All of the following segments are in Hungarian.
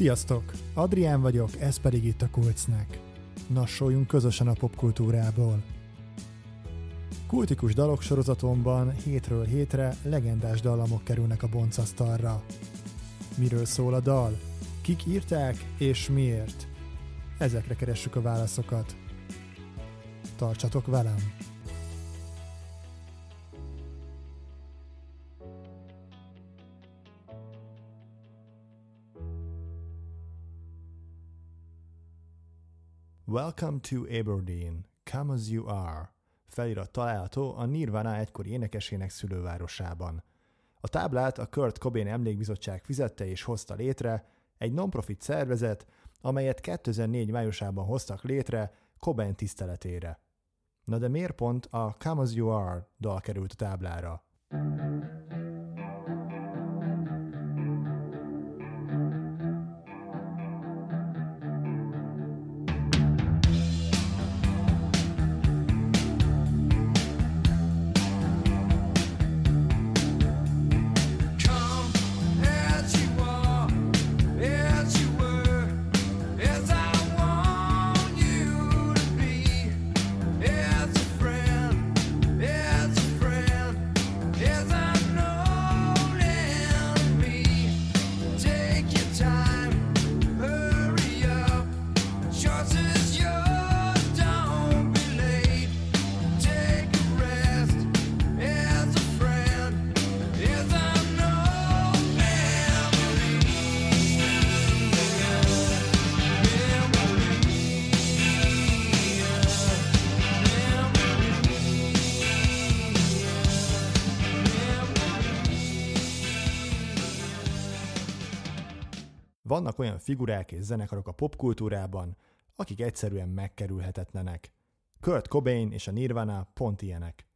Sziasztok! Adrián vagyok, ez pedig itt a Kulcnek. Nassoljunk közösen a popkultúrából. Kultikus dalok sorozatomban hétről hétre legendás dallamok kerülnek a boncasztalra. Miről szól a dal? Kik írták és miért? Ezekre keressük a válaszokat. Tartsatok velem! Welcome to Aberdeen, come as you are. Felirat található a Nirvana egykori énekesének szülővárosában. A táblát a Kurt Cobain Emlékbizottság fizette és hozta létre, egy non-profit szervezet, amelyet 2004 májusában hoztak létre Cobain tiszteletére. Na de miért pont a Come As You Are dal került a táblára? Vannak olyan figurák és zenekarok a popkultúrában, akik egyszerűen megkerülhetetlenek. Kurt Cobain és a Nirvana pont ilyenek.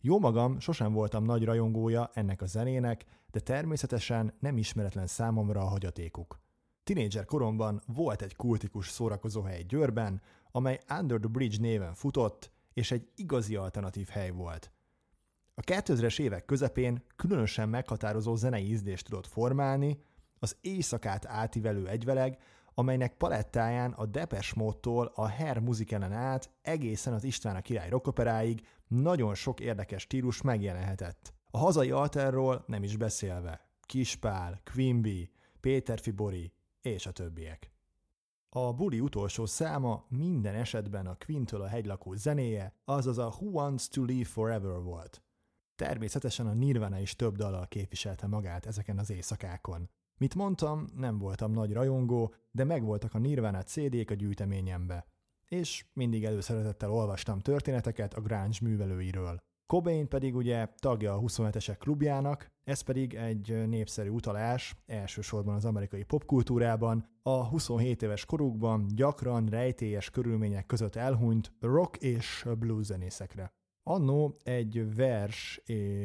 Jó magam, sosem voltam nagy rajongója ennek a zenének, de természetesen nem ismeretlen számomra a hagyatékuk. Tinédzser koromban volt egy kultikus szórakozóhely Győrben, amely Under the Bridge néven futott, és egy igazi alternatív hely volt. A 2000-es évek közepén különösen meghatározó zenei ízdést tudott formálni, az éjszakát átívelő egyveleg, amelynek palettáján a Depes módtól a Her muzikelen át egészen az István a király rockoperáig nagyon sok érdekes stílus megjelenhetett. A hazai alterról nem is beszélve. Kispál, Quimby, Péter Fibori és a többiek. A buli utolsó száma minden esetben a Quintől a hegylakó zenéje, azaz a Who Wants to Live Forever volt. Természetesen a Nirvana is több dallal képviselte magát ezeken az éjszakákon. Mit mondtam, nem voltam nagy rajongó, de megvoltak a Nirvana CD-k a gyűjteményembe. És mindig előszeretettel olvastam történeteket a grunge művelőiről. Cobain pedig ugye tagja a 27-esek klubjának, ez pedig egy népszerű utalás, elsősorban az amerikai popkultúrában, a 27 éves korukban gyakran rejtélyes körülmények között elhunyt rock és blues zenészekre. Annó egy vers,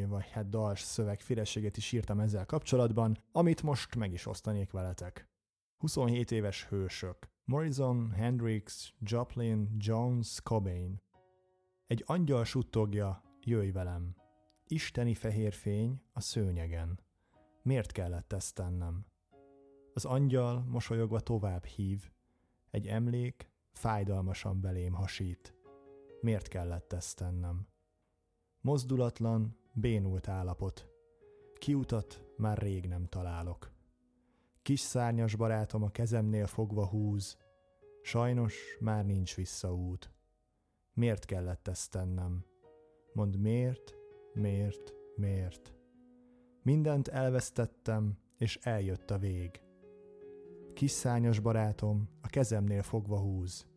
vagy hát dals szöveg félességet is írtam ezzel kapcsolatban, amit most meg is osztanék veletek. 27 éves hősök. Morrison, Hendrix, Joplin, Jones, Cobain. Egy angyal suttogja, jöjj velem. Isteni fehér fény a szőnyegen. Miért kellett ezt tennem? Az angyal mosolyogva tovább hív. Egy emlék fájdalmasan belém hasít. Miért kellett ezt tennem? Mozdulatlan, bénult állapot. Kiutat már rég nem találok. Kis szárnyas barátom a kezemnél fogva húz. Sajnos már nincs visszaút. Miért kellett ezt tennem? Mondd miért, miért, miért. Mindent elvesztettem, és eljött a vég. Kis szárnyas barátom a kezemnél fogva húz.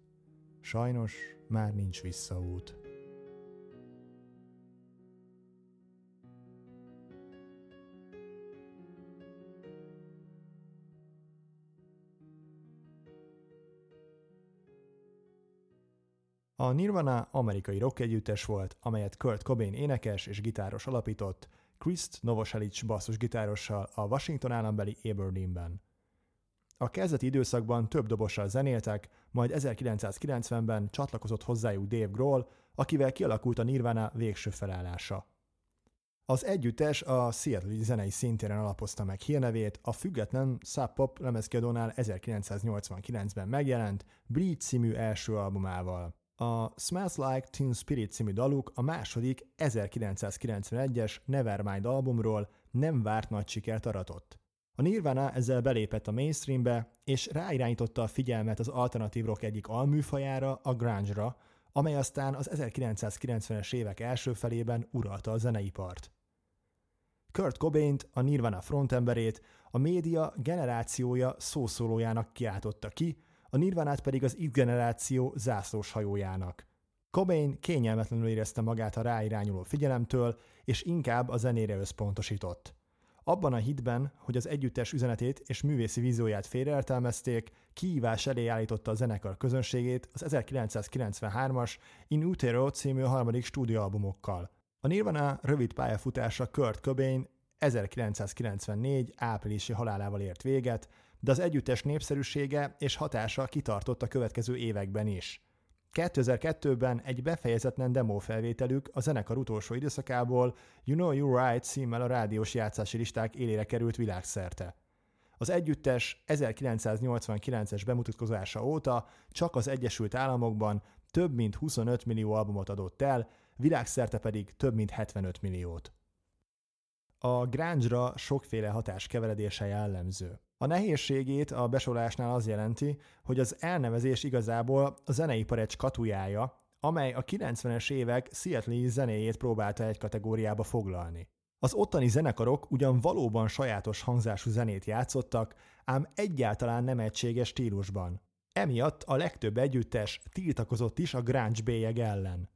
Sajnos már nincs visszaút. A Nirvana amerikai rock együttes volt, amelyet Kurt Cobain énekes és gitáros alapított, Chris Novoselic basszusgitárossal a Washington állambeli Aberdeenben. A kezdeti időszakban több dobossal zenéltek, majd 1990-ben csatlakozott hozzájuk Dave Grohl, akivel kialakult a Nirvana végső felállása. Az együttes a Seattle zenei szintéren alapozta meg hírnevét, a független Sub Pop lemezkiadónál 1989-ben megjelent Breed című első albumával. A Smells Like Teen Spirit című daluk a második 1991-es Nevermind albumról nem várt nagy sikert aratott. A Nirvana ezzel belépett a mainstreambe, és ráirányította a figyelmet az alternatív rock egyik alműfajára, a grunge-ra, amely aztán az 1990-es évek első felében uralta a zeneipart. Kurt cobain a Nirvana frontemberét, a média generációja szószólójának kiáltotta ki, a Nirvanát pedig az It generáció zászlós hajójának. Cobain kényelmetlenül érezte magát a ráirányuló figyelemtől, és inkább a zenére összpontosított. Abban a hitben, hogy az együttes üzenetét és művészi vízióját félreértelmezték, kihívás elé állította a zenekar közönségét az 1993-as In Utero című harmadik stúdióalbumokkal. A Nirvana rövid pályafutása Kurt Cobain 1994 áprilisi halálával ért véget, de az együttes népszerűsége és hatása kitartott a következő években is. 2002-ben egy befejezetlen demo felvételük a zenekar utolsó időszakából You Know You're Right címmel a rádiós játszási listák élére került világszerte. Az együttes 1989-es bemutatkozása óta csak az Egyesült Államokban több mint 25 millió albumot adott el, világszerte pedig több mint 75 milliót. A grunge-ra sokféle hatás keveredése jellemző. A nehézségét a besorolásnál az jelenti, hogy az elnevezés igazából a zeneipar egy skatujája, amely a 90-es évek Seattle zenéjét próbálta egy kategóriába foglalni. Az ottani zenekarok ugyan valóban sajátos hangzású zenét játszottak, ám egyáltalán nem egységes stílusban. Emiatt a legtöbb együttes tiltakozott is a grunge bélyeg ellen.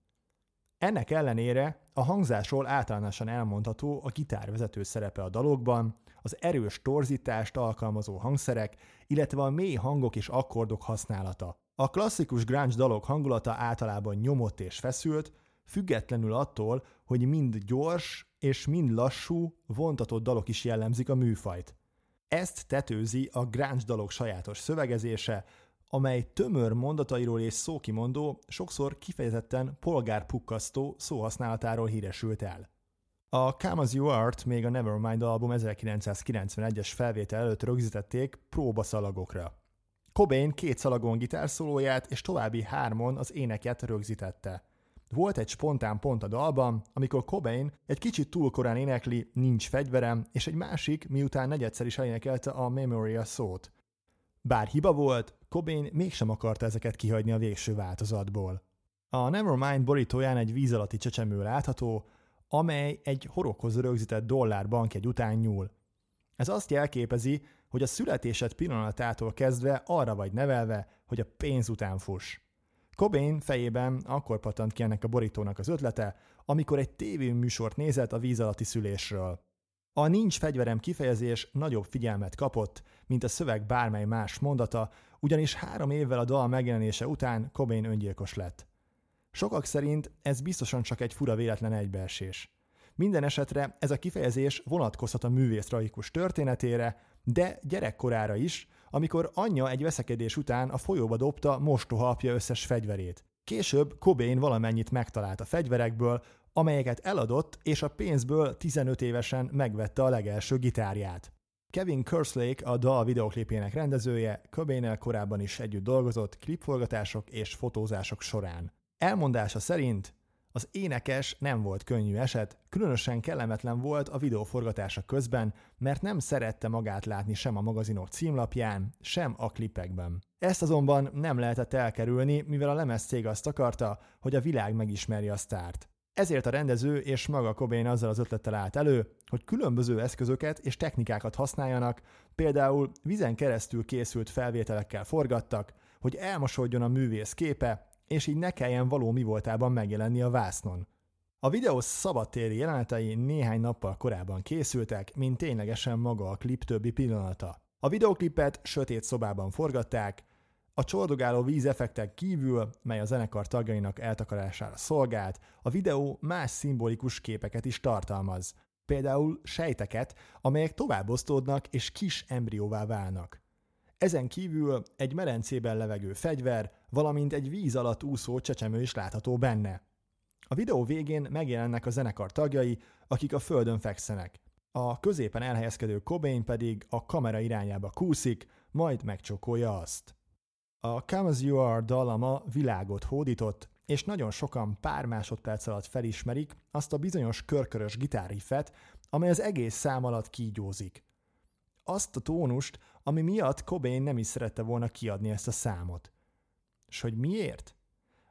Ennek ellenére a hangzásról általánosan elmondható a gitárvezető szerepe a dalokban, az erős torzítást alkalmazó hangszerek, illetve a mély hangok és akkordok használata. A klasszikus grunge dalok hangulata általában nyomott és feszült, függetlenül attól, hogy mind gyors és mind lassú, vontatott dalok is jellemzik a műfajt. Ezt tetőzi a grunge dalok sajátos szövegezése, amely tömör mondatairól és szókimondó, sokszor kifejezetten polgárpukkasztó szóhasználatáról híresült el. A Come As You Art még a Nevermind album 1991-es felvétel előtt rögzítették próbaszalagokra. Cobain két szalagon gitárszólóját és további hármon az éneket rögzítette. Volt egy spontán pont a dalban, amikor Cobain egy kicsit túl korán énekli Nincs fegyverem, és egy másik, miután negyedszer is elénekelte a Memoria szót. Bár hiba volt, Cobain mégsem akarta ezeket kihagyni a végső változatból. A Nevermind borítóján egy víz alatti csecsemő látható, amely egy horoghoz rögzített dollár bankjegy után nyúl. Ez azt jelképezi, hogy a születésed pillanatától kezdve arra vagy nevelve, hogy a pénz után fuss. Cobain fejében akkor patant ki ennek a borítónak az ötlete, amikor egy tévéműsort nézett a víz alatti szülésről. A nincs fegyverem kifejezés nagyobb figyelmet kapott, mint a szöveg bármely más mondata, ugyanis három évvel a dal megjelenése után Cobain öngyilkos lett. Sokak szerint ez biztosan csak egy fura véletlen egybeesés. Minden esetre ez a kifejezés vonatkozhat a művész tragikus történetére, de gyerekkorára is, amikor anyja egy veszekedés után a folyóba dobta mostoha apja összes fegyverét. Később Cobain valamennyit megtalált a fegyverekből, amelyeket eladott, és a pénzből 15 évesen megvette a legelső gitárját. Kevin Kerslake, a dal videoklipjének rendezője, cobain korábban is együtt dolgozott klipforgatások és fotózások során. Elmondása szerint az énekes nem volt könnyű eset, különösen kellemetlen volt a videóforgatása közben, mert nem szerette magát látni sem a magazinok címlapján, sem a klipekben. Ezt azonban nem lehetett elkerülni, mivel a lemez cég azt akarta, hogy a világ megismerje a sztárt. Ezért a rendező és maga Cobain azzal az ötlettel állt elő, hogy különböző eszközöket és technikákat használjanak, például vizen keresztül készült felvételekkel forgattak, hogy elmosodjon a művész képe, és így ne kelljen való mi voltában megjelenni a vásznon. A videó szabadtéri jelenetei néhány nappal korábban készültek, mint ténylegesen maga a klip többi pillanata. A videoklipet sötét szobában forgatták, a csordogáló vízeffektek kívül, mely a zenekar tagjainak eltakarására szolgált, a videó más szimbolikus képeket is tartalmaz, például sejteket, amelyek tovább osztódnak és kis embrióvá válnak. Ezen kívül egy merencében levegő fegyver, valamint egy víz alatt úszó csecsemő is látható benne. A videó végén megjelennek a zenekar tagjai, akik a földön fekszenek. A középen elhelyezkedő Cobain pedig a kamera irányába kúszik, majd megcsókolja azt. A Come As You Are dallama világot hódított, és nagyon sokan pár másodperc alatt felismerik azt a bizonyos körkörös gitárriffet, amely az egész szám alatt kígyózik. Azt a tónust, ami miatt Cobain nem is szerette volna kiadni ezt a számot. És hogy miért?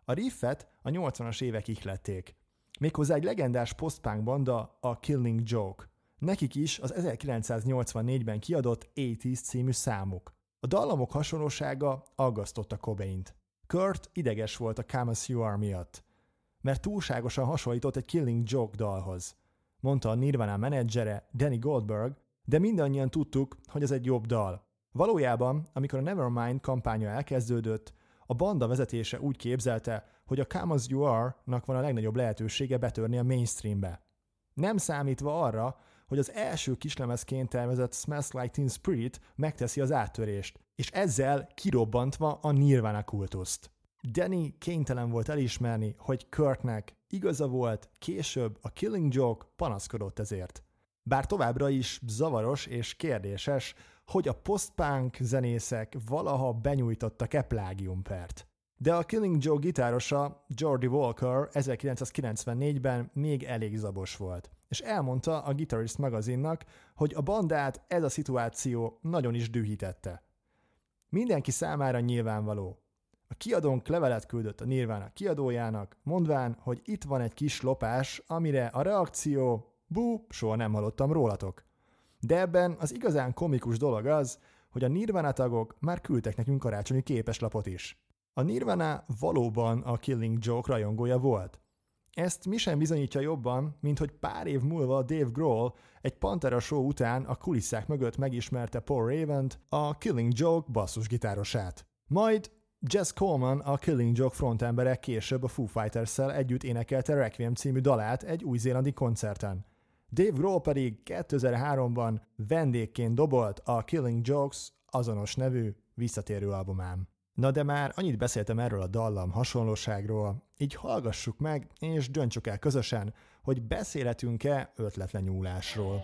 A riffet a 80-as évek ihlették. Méghozzá egy legendás postpunk banda, a Killing Joke. Nekik is az 1984-ben kiadott 80 című számuk. A dallamok hasonlósága aggasztotta Cobaint. Kurt ideges volt a Come As You Are miatt, mert túlságosan hasonlított egy Killing Joke dalhoz. Mondta a Nirvana menedzsere Danny Goldberg, de mindannyian tudtuk, hogy ez egy jobb dal. Valójában, amikor a Nevermind kampánya elkezdődött, a banda vezetése úgy képzelte, hogy a Come As You Are-nak van a legnagyobb lehetősége betörni a mainstreambe. Nem számítva arra, hogy az első kislemezként tervezett Smells Like Teen Spirit megteszi az áttörést, és ezzel kirobbantva a Nirvana kultuszt. Danny kénytelen volt elismerni, hogy Kurtnek igaza volt, később a Killing Joke panaszkodott ezért. Bár továbbra is zavaros és kérdéses, hogy a postpunk zenészek valaha benyújtottak-e plágiumpert. De a Killing Joe gitárosa, Jordi Walker 1994-ben még elég zabos volt, és elmondta a Guitarist magazinnak, hogy a bandát ez a szituáció nagyon is dühítette. Mindenki számára nyilvánvaló. A kiadónk levelet küldött a Nirvana kiadójának, mondván, hogy itt van egy kis lopás, amire a reakció, bú, soha nem hallottam rólatok. De ebben az igazán komikus dolog az, hogy a Nirvana tagok már küldtek nekünk karácsonyi képeslapot is. A Nirvana valóban a Killing Joke rajongója volt. Ezt mi sem bizonyítja jobban, mint hogy pár év múlva Dave Grohl egy Pantera show után a kulisszák mögött megismerte Paul raven a Killing Joke basszusgitárosát. Majd Jess Coleman, a Killing Joke frontembere később a Foo Fighters-szel együtt énekelte Requiem című dalát egy új-zélandi koncerten. Dave Grohl pedig 2003-ban vendégként dobolt a Killing Jokes azonos nevű visszatérő albumán. Na de már annyit beszéltem erről a dallam hasonlóságról, így hallgassuk meg, és döntsük el közösen, hogy beszélhetünk-e ötletlen nyúlásról.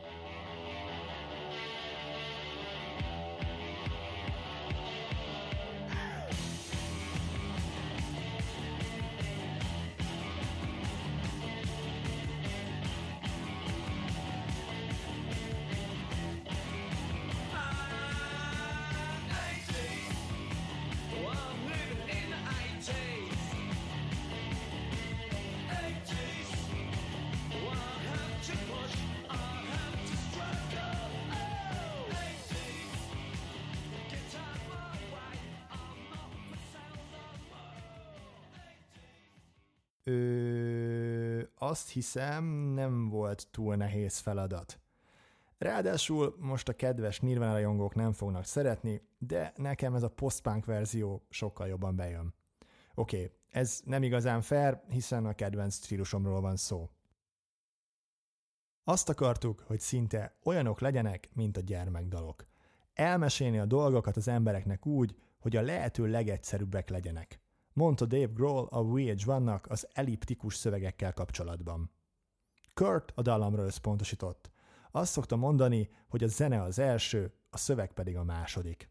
Ö, azt hiszem, nem volt túl nehéz feladat. Ráadásul most a kedves Nirvana rajongók nem fognak szeretni, de nekem ez a postpunk verzió sokkal jobban bejön. Oké, okay, ez nem igazán fair, hiszen a kedvenc stílusomról van szó. Azt akartuk, hogy szinte olyanok legyenek, mint a gyermekdalok. Elmesélni a dolgokat az embereknek úgy, hogy a lehető legegyszerűbbek legyenek mondta Dave Grohl a VH1-nak az elliptikus szövegekkel kapcsolatban. Kurt a dallamra összpontosított. Azt szokta mondani, hogy a zene az első, a szöveg pedig a második.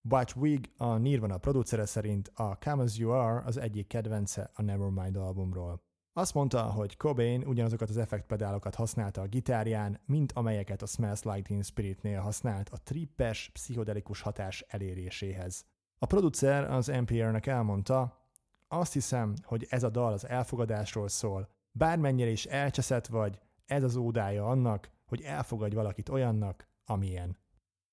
Butch Wig, a Nirvana producere szerint a Come As You Are az egyik kedvence a Nevermind albumról. Azt mondta, hogy Cobain ugyanazokat az effektpedálokat használta a gitárján, mint amelyeket a Smells Like Teen Spiritnél használt a trippes, pszichodelikus hatás eléréséhez. A producer az NPR-nek elmondta, azt hiszem, hogy ez a dal az elfogadásról szól. Bármennyire is elcseszett vagy, ez az ódája annak, hogy elfogadj valakit olyannak, amilyen.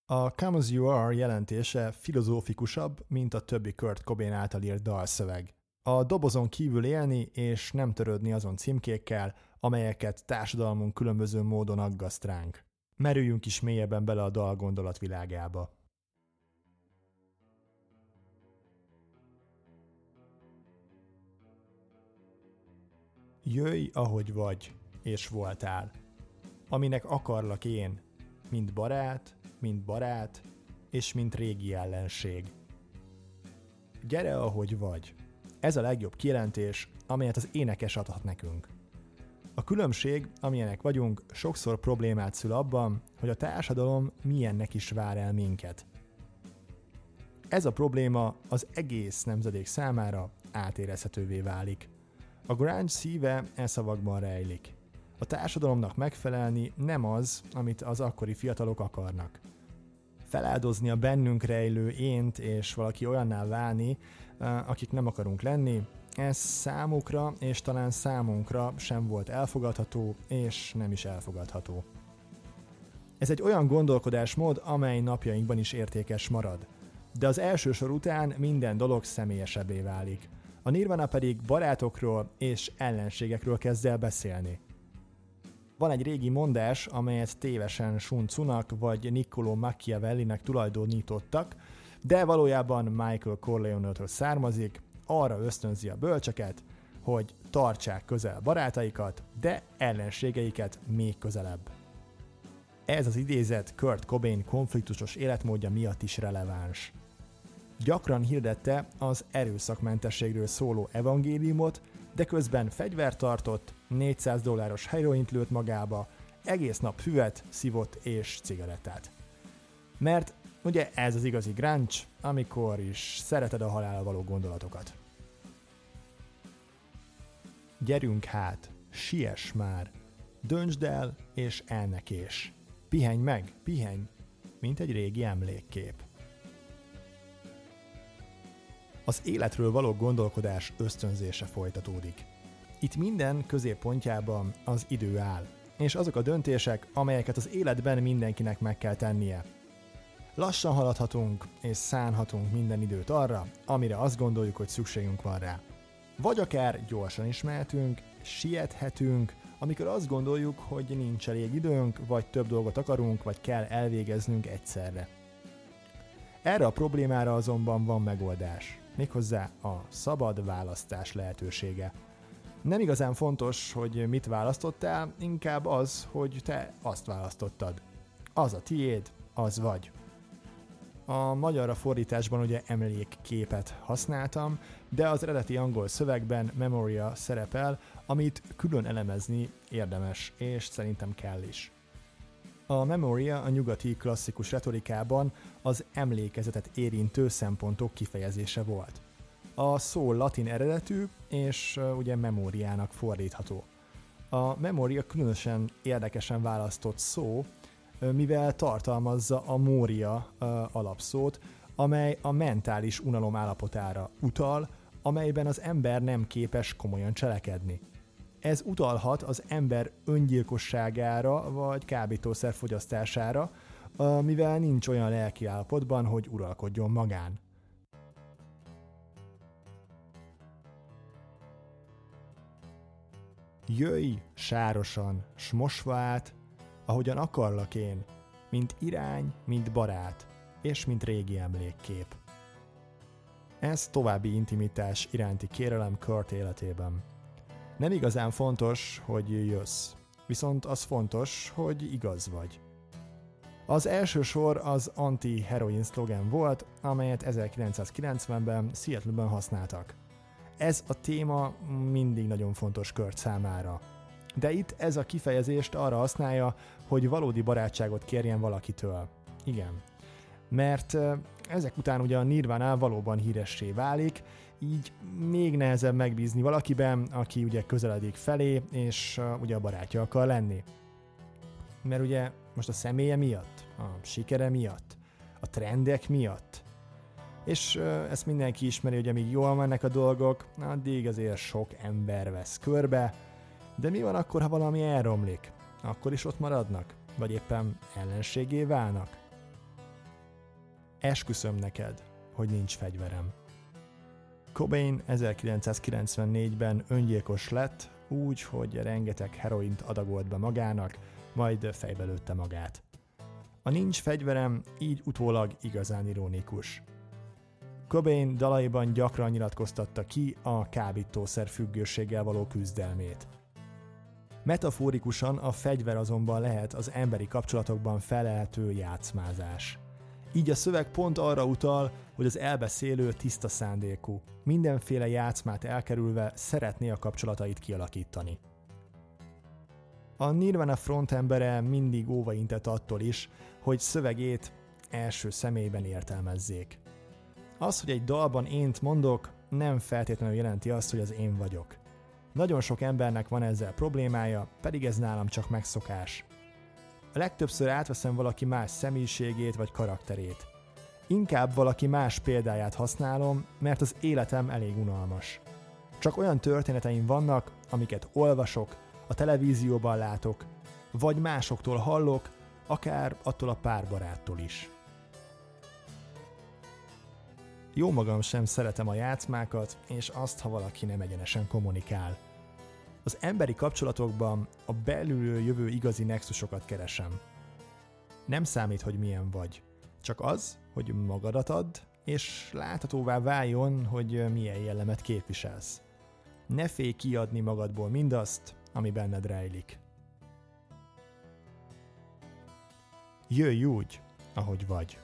A Come As You Are jelentése filozófikusabb, mint a többi Kurt Cobain által írt dalszöveg. A dobozon kívül élni és nem törődni azon címkékkel, amelyeket társadalmunk különböző módon aggaszt ránk. Merüljünk is mélyebben bele a dal gondolatvilágába. Jöjj, ahogy vagy, és voltál. Aminek akarlak én, mint barát, mint barát, és mint régi ellenség. Gyere, ahogy vagy. Ez a legjobb kijelentés, amelyet az énekes adhat nekünk. A különbség, amilyenek vagyunk, sokszor problémát szül abban, hogy a társadalom milyennek is vár el minket. Ez a probléma az egész nemzedék számára átérezhetővé válik. A grunge szíve e szavakban rejlik. A társadalomnak megfelelni nem az, amit az akkori fiatalok akarnak. Feláldozni a bennünk rejlő ént és valaki olyanná válni, akik nem akarunk lenni, ez számukra és talán számunkra sem volt elfogadható és nem is elfogadható. Ez egy olyan gondolkodásmód, amely napjainkban is értékes marad. De az első sor után minden dolog személyesebbé válik. A Nirvana pedig barátokról és ellenségekről kezd el beszélni. Van egy régi mondás, amelyet tévesen Sun Tzunak vagy Niccolo Machiavellinek tulajdonítottak, de valójában Michael Corleone-től származik, arra ösztönzi a bölcseket, hogy tartsák közel barátaikat, de ellenségeiket még közelebb. Ez az idézet Kurt Cobain konfliktusos életmódja miatt is releváns. Gyakran hirdette az erőszakmentességről szóló evangéliumot, de közben fegyvert tartott, 400 dolláros heroint lőtt magába, egész nap füvet, szivott és cigarettát. Mert ugye ez az igazi grunge, amikor is szereted a halál való gondolatokat. Gyerünk hát, siess már, döntsd el és elnekés. Pihenj meg, pihenj, mint egy régi emlékkép. Az életről való gondolkodás ösztönzése folytatódik. Itt minden középpontjában az idő áll, és azok a döntések, amelyeket az életben mindenkinek meg kell tennie. Lassan haladhatunk, és szánhatunk minden időt arra, amire azt gondoljuk, hogy szükségünk van rá. Vagy akár gyorsan is mehetünk, siethetünk, amikor azt gondoljuk, hogy nincs elég időnk, vagy több dolgot akarunk, vagy kell elvégeznünk egyszerre. Erre a problémára azonban van megoldás, méghozzá a szabad választás lehetősége. Nem igazán fontos, hogy mit választottál, inkább az, hogy te azt választottad. Az a tiéd, az vagy. A magyarra fordításban ugye emlékképet használtam, de az eredeti angol szövegben memoria szerepel, amit külön elemezni érdemes, és szerintem kell is. A memoria a nyugati klasszikus retorikában az emlékezetet érintő szempontok kifejezése volt. A szó latin eredetű, és ugye memóriának fordítható. A memoria különösen érdekesen választott szó, mivel tartalmazza a mória alapszót, amely a mentális unalom állapotára utal, amelyben az ember nem képes komolyan cselekedni. Ez utalhat az ember öngyilkosságára vagy kábítószer fogyasztására, mivel nincs olyan lelki állapotban, hogy uralkodjon magán. Jöjj sárosan, s át, ahogyan akarlak én, mint irány, mint barát, és mint régi emlékkép. Ez további intimitás iránti kérelem Kurt életében. Nem igazán fontos, hogy jössz, viszont az fontos, hogy igaz vagy. Az első sor az anti-heroin szlogen volt, amelyet 1990-ben Seattle-ben használtak. Ez a téma mindig nagyon fontos Kurt számára. De itt ez a kifejezést arra használja, hogy valódi barátságot kérjen valakitől. Igen. Mert ezek után ugye a Nirvana valóban híressé válik, így még nehezebb megbízni valakiben, aki ugye közeledik felé, és ugye a barátja akar lenni. Mert ugye most a személye miatt, a sikere miatt, a trendek miatt, és ezt mindenki ismeri, hogy amíg jól mennek a dolgok, addig azért sok ember vesz körbe, de mi van akkor, ha valami elromlik? Akkor is ott maradnak? Vagy éppen ellenségé válnak? Esküszöm neked, hogy nincs fegyverem. Cobain 1994-ben öngyilkos lett, úgy, hogy rengeteg heroint adagolt be magának, majd fejbe lőtte magát. A nincs fegyverem így utólag igazán ironikus. Cobain dalaiban gyakran nyilatkoztatta ki a kábítószer függőséggel való küzdelmét. Metaforikusan a fegyver azonban lehet az emberi kapcsolatokban felelhető játszmázás. Így a szöveg pont arra utal, hogy az elbeszélő tiszta szándékú, mindenféle játszmát elkerülve szeretné a kapcsolatait kialakítani. A Nirvana frontembere mindig óvaintett attól is, hogy szövegét első személyben értelmezzék. Az, hogy egy dalban ént mondok, nem feltétlenül jelenti azt, hogy az én vagyok. Nagyon sok embernek van ezzel problémája, pedig ez nálam csak megszokás. A legtöbbször átveszem valaki más személyiségét vagy karakterét. Inkább valaki más példáját használom, mert az életem elég unalmas. Csak olyan történeteim vannak, amiket olvasok, a televízióban látok, vagy másoktól hallok, akár attól a pár baráttól is. Jó magam sem szeretem a játszmákat, és azt, ha valaki nem egyenesen kommunikál. Az emberi kapcsolatokban a belülről jövő igazi nexusokat keresem. Nem számít, hogy milyen vagy. Csak az, hogy magadat add, és láthatóvá váljon, hogy milyen jellemet képviselsz. Ne félj kiadni magadból mindazt, ami benned rejlik. Jöjj úgy, ahogy vagy.